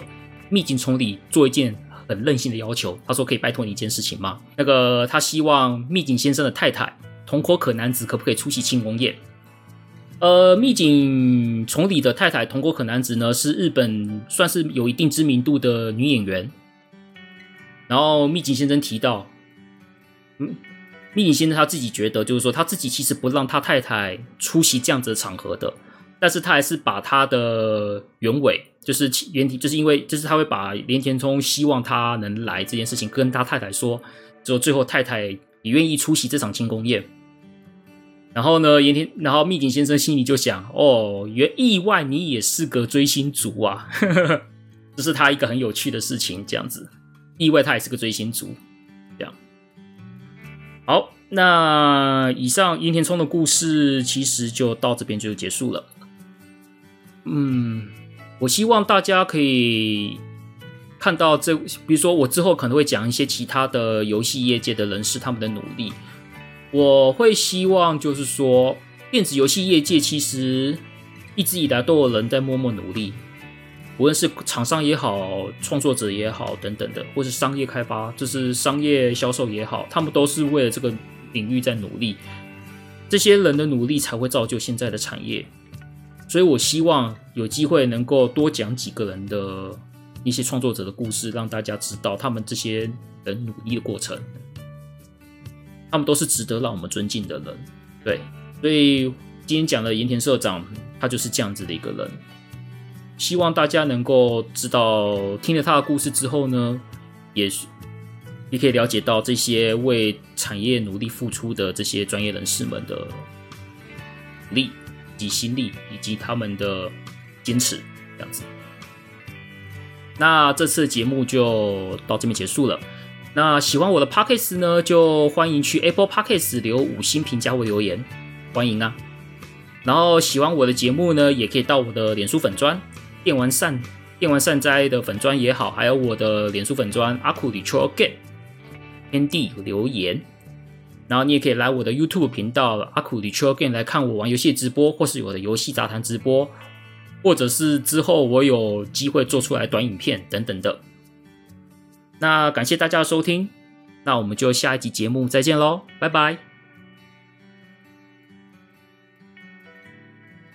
秘境崇理做一件很任性的要求。他说：“可以拜托你一件事情吗？那个他希望秘境先生的太太桐口可男子可不可以出席庆功宴？”呃，秘境崇礼的太太桐口可男子呢，是日本算是有一定知名度的女演员。然后秘境先生提到，嗯。秘境先生他自己觉得，就是说他自己其实不让他太太出席这样子的场合的，但是他还是把他的原委，就是原题，就是因为就是他会把连田聪希望他能来这件事情跟他太太说，之后最后太太也愿意出席这场庆功宴。然后呢，岩田，然后秘境先生心里就想，哦，原意外你也是个追星族啊，这是他一个很有趣的事情，这样子，意外他也是个追星族。这样好，那以上岩田聪的故事其实就到这边就结束了。嗯，我希望大家可以看到这，比如说我之后可能会讲一些其他的游戏业界的人士他们的努力。我会希望就是说，电子游戏业界其实一直以来都有人在默默努力。无论是厂商也好，创作者也好，等等的，或是商业开发，就是商业销售也好，他们都是为了这个领域在努力。这些人的努力才会造就现在的产业。所以我希望有机会能够多讲几个人的一些创作者的故事，让大家知道他们这些人努力的过程。他们都是值得让我们尊敬的人。对，所以今天讲的盐田社长，他就是这样子的一个人。希望大家能够知道，听了他的故事之后呢，也也可以了解到这些为产业努力付出的这些专业人士们的力及心力，以及他们的坚持，这样子。那这次节目就到这边结束了。那喜欢我的 Podcast 呢，就欢迎去 Apple Podcast 留五星评价或留言，欢迎啊。然后喜欢我的节目呢，也可以到我的脸书粉砖。电玩善电玩善哉的粉砖也好，还有我的脸书粉砖阿库里 try again 天地留言，然后你也可以来我的 YouTube 频道阿库里 try again 来看我玩游戏直播，或是我的游戏杂谈直播，或者是之后我有机会做出来短影片等等的。那感谢大家的收听，那我们就下一集节目再见喽，拜拜。